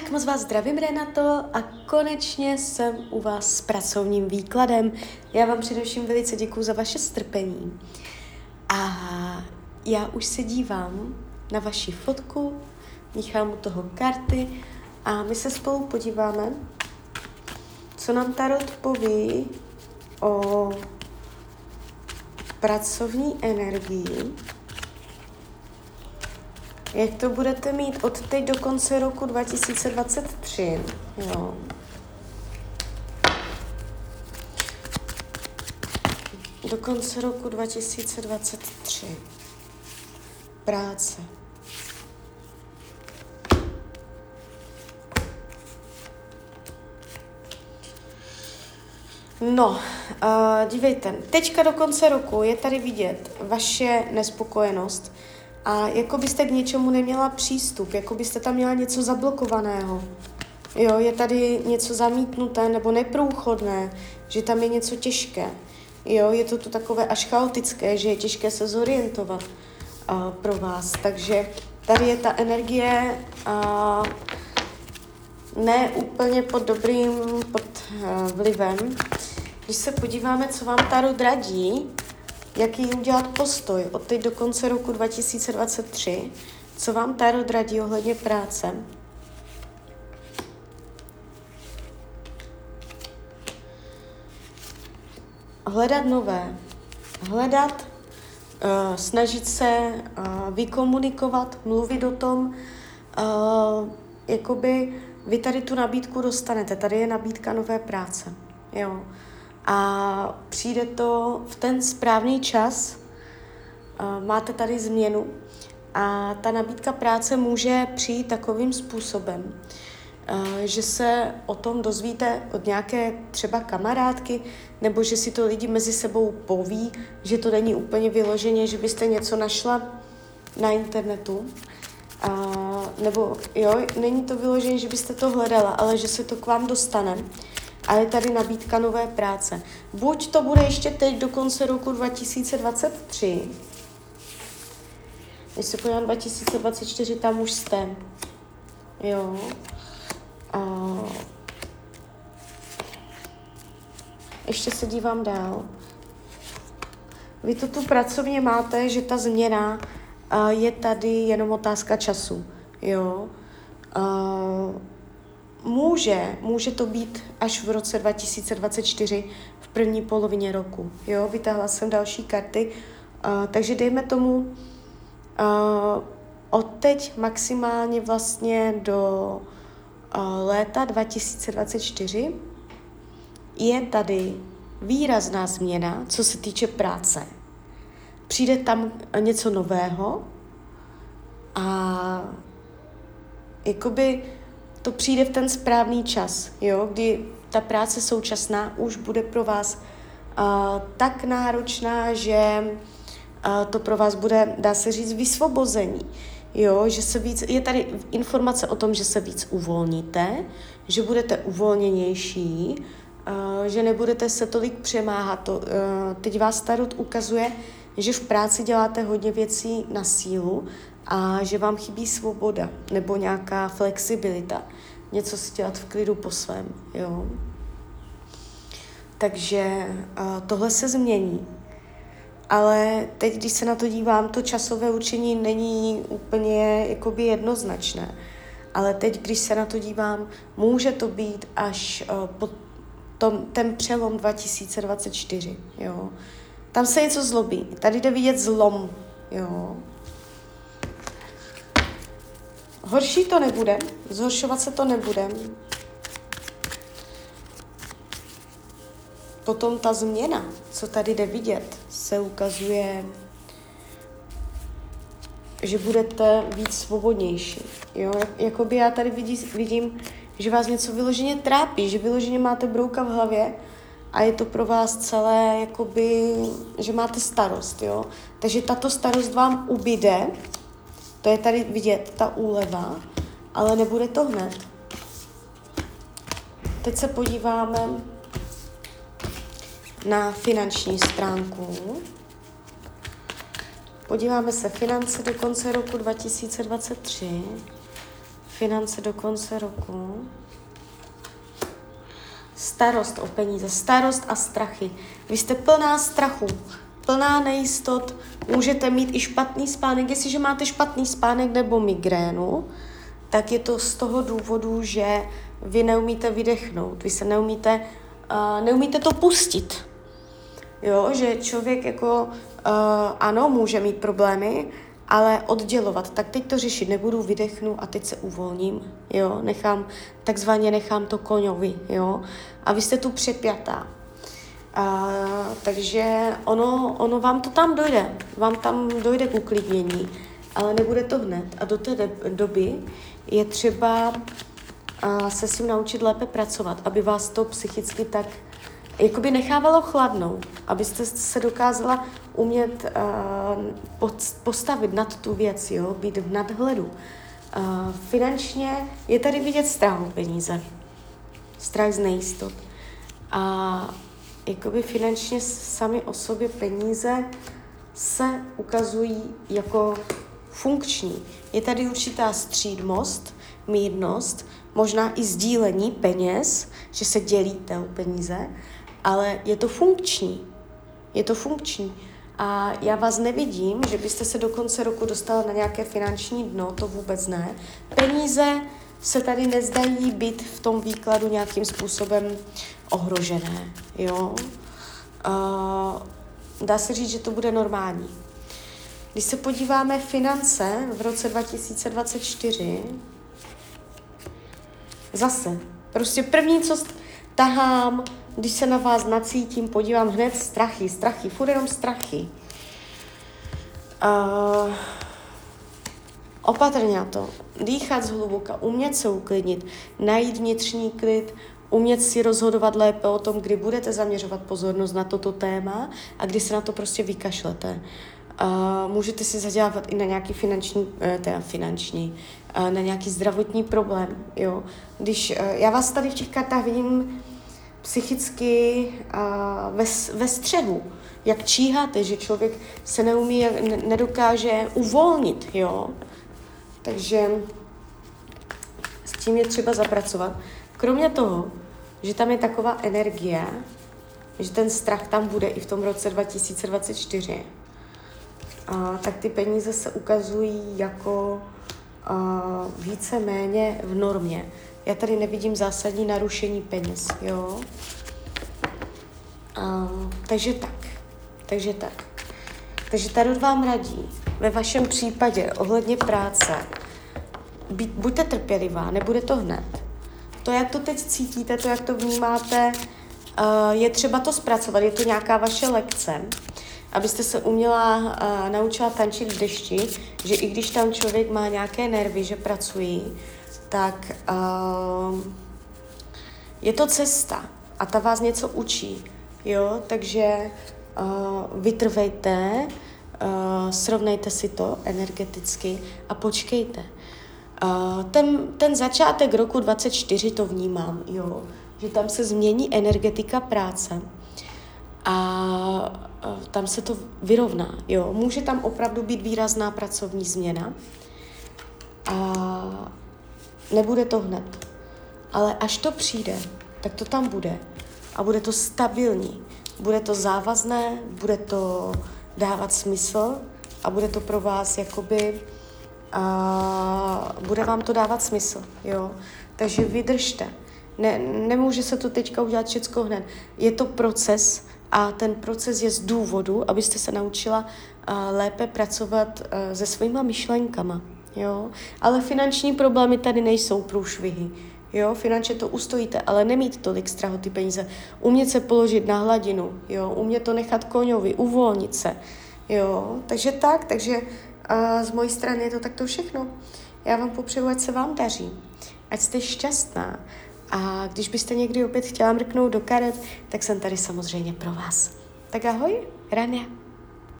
Tak moc vás zdravím, Renato, a konečně jsem u vás s pracovním výkladem. Já vám především velice děkuji za vaše strpení. A já už se dívám na vaši fotku, míchám u toho karty a my se spolu podíváme, co nám Tarot poví o pracovní energii jak to budete mít od teď do konce roku 2023? Jo. Do konce roku 2023. Práce. No, uh, dívejte, teďka do konce roku je tady vidět vaše nespokojenost, a jako byste k něčemu neměla přístup, jako byste tam měla něco zablokovaného. Jo, je tady něco zamítnuté nebo neprůchodné, že tam je něco těžké. Jo, je to tu takové až chaotické, že je těžké se zorientovat uh, pro vás. Takže tady je ta energie uh, ne úplně pod dobrým pod uh, vlivem. Když se podíváme, co vám Tarot radí, jaký udělat postoj? Od teď do konce roku 2023, co vám Tarot radí ohledně práce. Hledat nové, hledat, uh, snažit se uh, vykomunikovat, mluvit o tom, uh, jakoby vy tady tu nabídku dostanete, tady je nabídka nové práce, jo a přijde to v ten správný čas. Máte tady změnu. A ta nabídka práce může přijít takovým způsobem, že se o tom dozvíte od nějaké třeba kamarádky, nebo že si to lidi mezi sebou poví, že to není úplně vyloženě, že byste něco našla na internetu, a, nebo jo, není to vyloženě, že byste to hledala, ale že se to k vám dostane a je tady nabídka nové práce. Buď to bude ještě teď do konce roku 2023, když se podívám 2024, tam už jste. Jo. A... Ještě se dívám dál. Vy to tu pracovně máte, že ta změna uh, je tady jenom otázka času. Jo. Uh, může, může to být až v roce 2024, v první polovině roku. Jo, vytáhla jsem další karty, uh, takže dejme tomu uh, od teď maximálně vlastně do uh, léta 2024 je tady výrazná změna, co se týče práce. Přijde tam něco nového a jakoby to přijde v ten správný čas, jo, kdy ta práce současná už bude pro vás uh, tak náročná, že uh, to pro vás bude, dá se říct, vysvobození. Jo, že se víc, je tady informace o tom, že se víc uvolníte, že budete uvolněnější, uh, že nebudete se tolik přemáhat. To, uh, teď vás Tarot ukazuje, že v práci děláte hodně věcí na sílu a že vám chybí svoboda nebo nějaká flexibilita. Něco si dělat v klidu po svém, jo. Takže tohle se změní. Ale teď, když se na to dívám, to časové určení není úplně jakoby jednoznačné. Ale teď, když se na to dívám, může to být až uh, po tom, ten přelom 2024, jo. Tam se něco zlobí. Tady jde vidět zlom, jo. Horší to nebude, zhoršovat se to nebude. Potom ta změna, co tady jde vidět, se ukazuje, že budete víc svobodnější. Jo? Jakoby já tady vidí, vidím, že vás něco vyloženě trápí, že vyloženě máte brouka v hlavě a je to pro vás celé, jakoby, že máte starost. Jo? Takže tato starost vám ubyde to je tady vidět, ta úleva, ale nebude to hned. Teď se podíváme na finanční stránku. Podíváme se finance do konce roku 2023. finance do konce roku. Starost o peníze, starost a strachy. Vy jste plná strachu, plná nejistot, můžete mít i špatný spánek. Jestliže máte špatný spánek nebo migrénu, tak je to z toho důvodu, že vy neumíte vydechnout, vy se neumíte, uh, neumíte to pustit. Jo, že člověk jako, uh, ano, může mít problémy, ale oddělovat, tak teď to řešit nebudu, vydechnu a teď se uvolním, jo, nechám, takzvaně nechám to koňovi, jo, a vy jste tu přepjatá. A, takže ono, ono vám to tam dojde, vám tam dojde k uklidnění, ale nebude to hned. A do té doby je třeba a, se s tím naučit lépe pracovat, aby vás to psychicky tak jakoby nechávalo chladnou, abyste se dokázala umět uh, postavit nad tu věc, jo, být v nadhledu. Uh, finančně je tady vidět strach o peníze, strach z nejistot. A jakoby finančně sami o sobě peníze se ukazují jako funkční. Je tady určitá střídmost, mírnost, možná i sdílení peněz, že se dělíte o peníze, ale je to funkční. Je to funkční. A já vás nevidím, že byste se do konce roku dostala na nějaké finanční dno, to vůbec ne. Peníze se tady nezdají být v tom výkladu nějakým způsobem ohrožené. Jo? Uh, dá se říct, že to bude normální. Když se podíváme finance v roce 2024, zase, prostě první, co tahám, když se na vás nacítím, podívám hned strachy, strachy, furt jenom strachy. Uh, opatrně na to, dýchat zhluboka, umět se uklidnit, najít vnitřní klid, umět si rozhodovat lépe o tom, kdy budete zaměřovat pozornost na toto téma a kdy se na to prostě vykašlete. Uh, můžete si zadělávat i na nějaký finanční, uh, teda finanční, uh, na nějaký zdravotní problém, jo. Když uh, já vás tady v těch kartách vidím psychicky uh, ve, ve střehu, jak číháte, že člověk se neumí, nedokáže uvolnit, jo. Takže s tím je třeba zapracovat. Kromě toho, že tam je taková energie, že ten strach tam bude i v tom roce 2024, a, tak ty peníze se ukazují jako a, více-méně v normě. Já tady nevidím zásadní narušení peněz, jo. A, takže tak. Takže tak. Takže Tarot vám radí ve vašem případě ohledně práce být, buďte trpělivá, nebude to hned. To, jak to teď cítíte, to, jak to vnímáte, uh, je třeba to zpracovat, je to nějaká vaše lekce, abyste se uměla, uh, naučila tančit v dešti, že i když tam člověk má nějaké nervy, že pracují, tak uh, je to cesta a ta vás něco učí, jo, takže vytrvejte, uh, srovnejte si to energeticky a počkejte. Uh, ten, ten začátek roku 24 to vnímám, jo, že tam se změní energetika práce a uh, tam se to vyrovná, jo. Může tam opravdu být výrazná pracovní změna a nebude to hned. Ale až to přijde, tak to tam bude. A bude to stabilní. Bude to závazné, bude to dávat smysl a bude to pro vás jakoby a bude vám to dávat smysl, jo. Takže vydržte. Ne, nemůže se to teďka udělat všechno hned. Je to proces a ten proces je z důvodu, abyste se naučila uh, lépe pracovat uh, se svýma myšlenkama, jo. Ale finanční problémy tady nejsou průšvihy, jo. Finančně to ustojíte, ale nemít tolik strahu ty peníze. Umět se položit na hladinu, jo. Umět to nechat koňovi, uvolnit se, jo. Takže tak, takže a z mojí strany je to takto všechno. Já vám popřeju, ať se vám daří, ať jste šťastná. A když byste někdy opět chtěla mrknout do karet, tak jsem tady samozřejmě pro vás. Tak ahoj, Rania.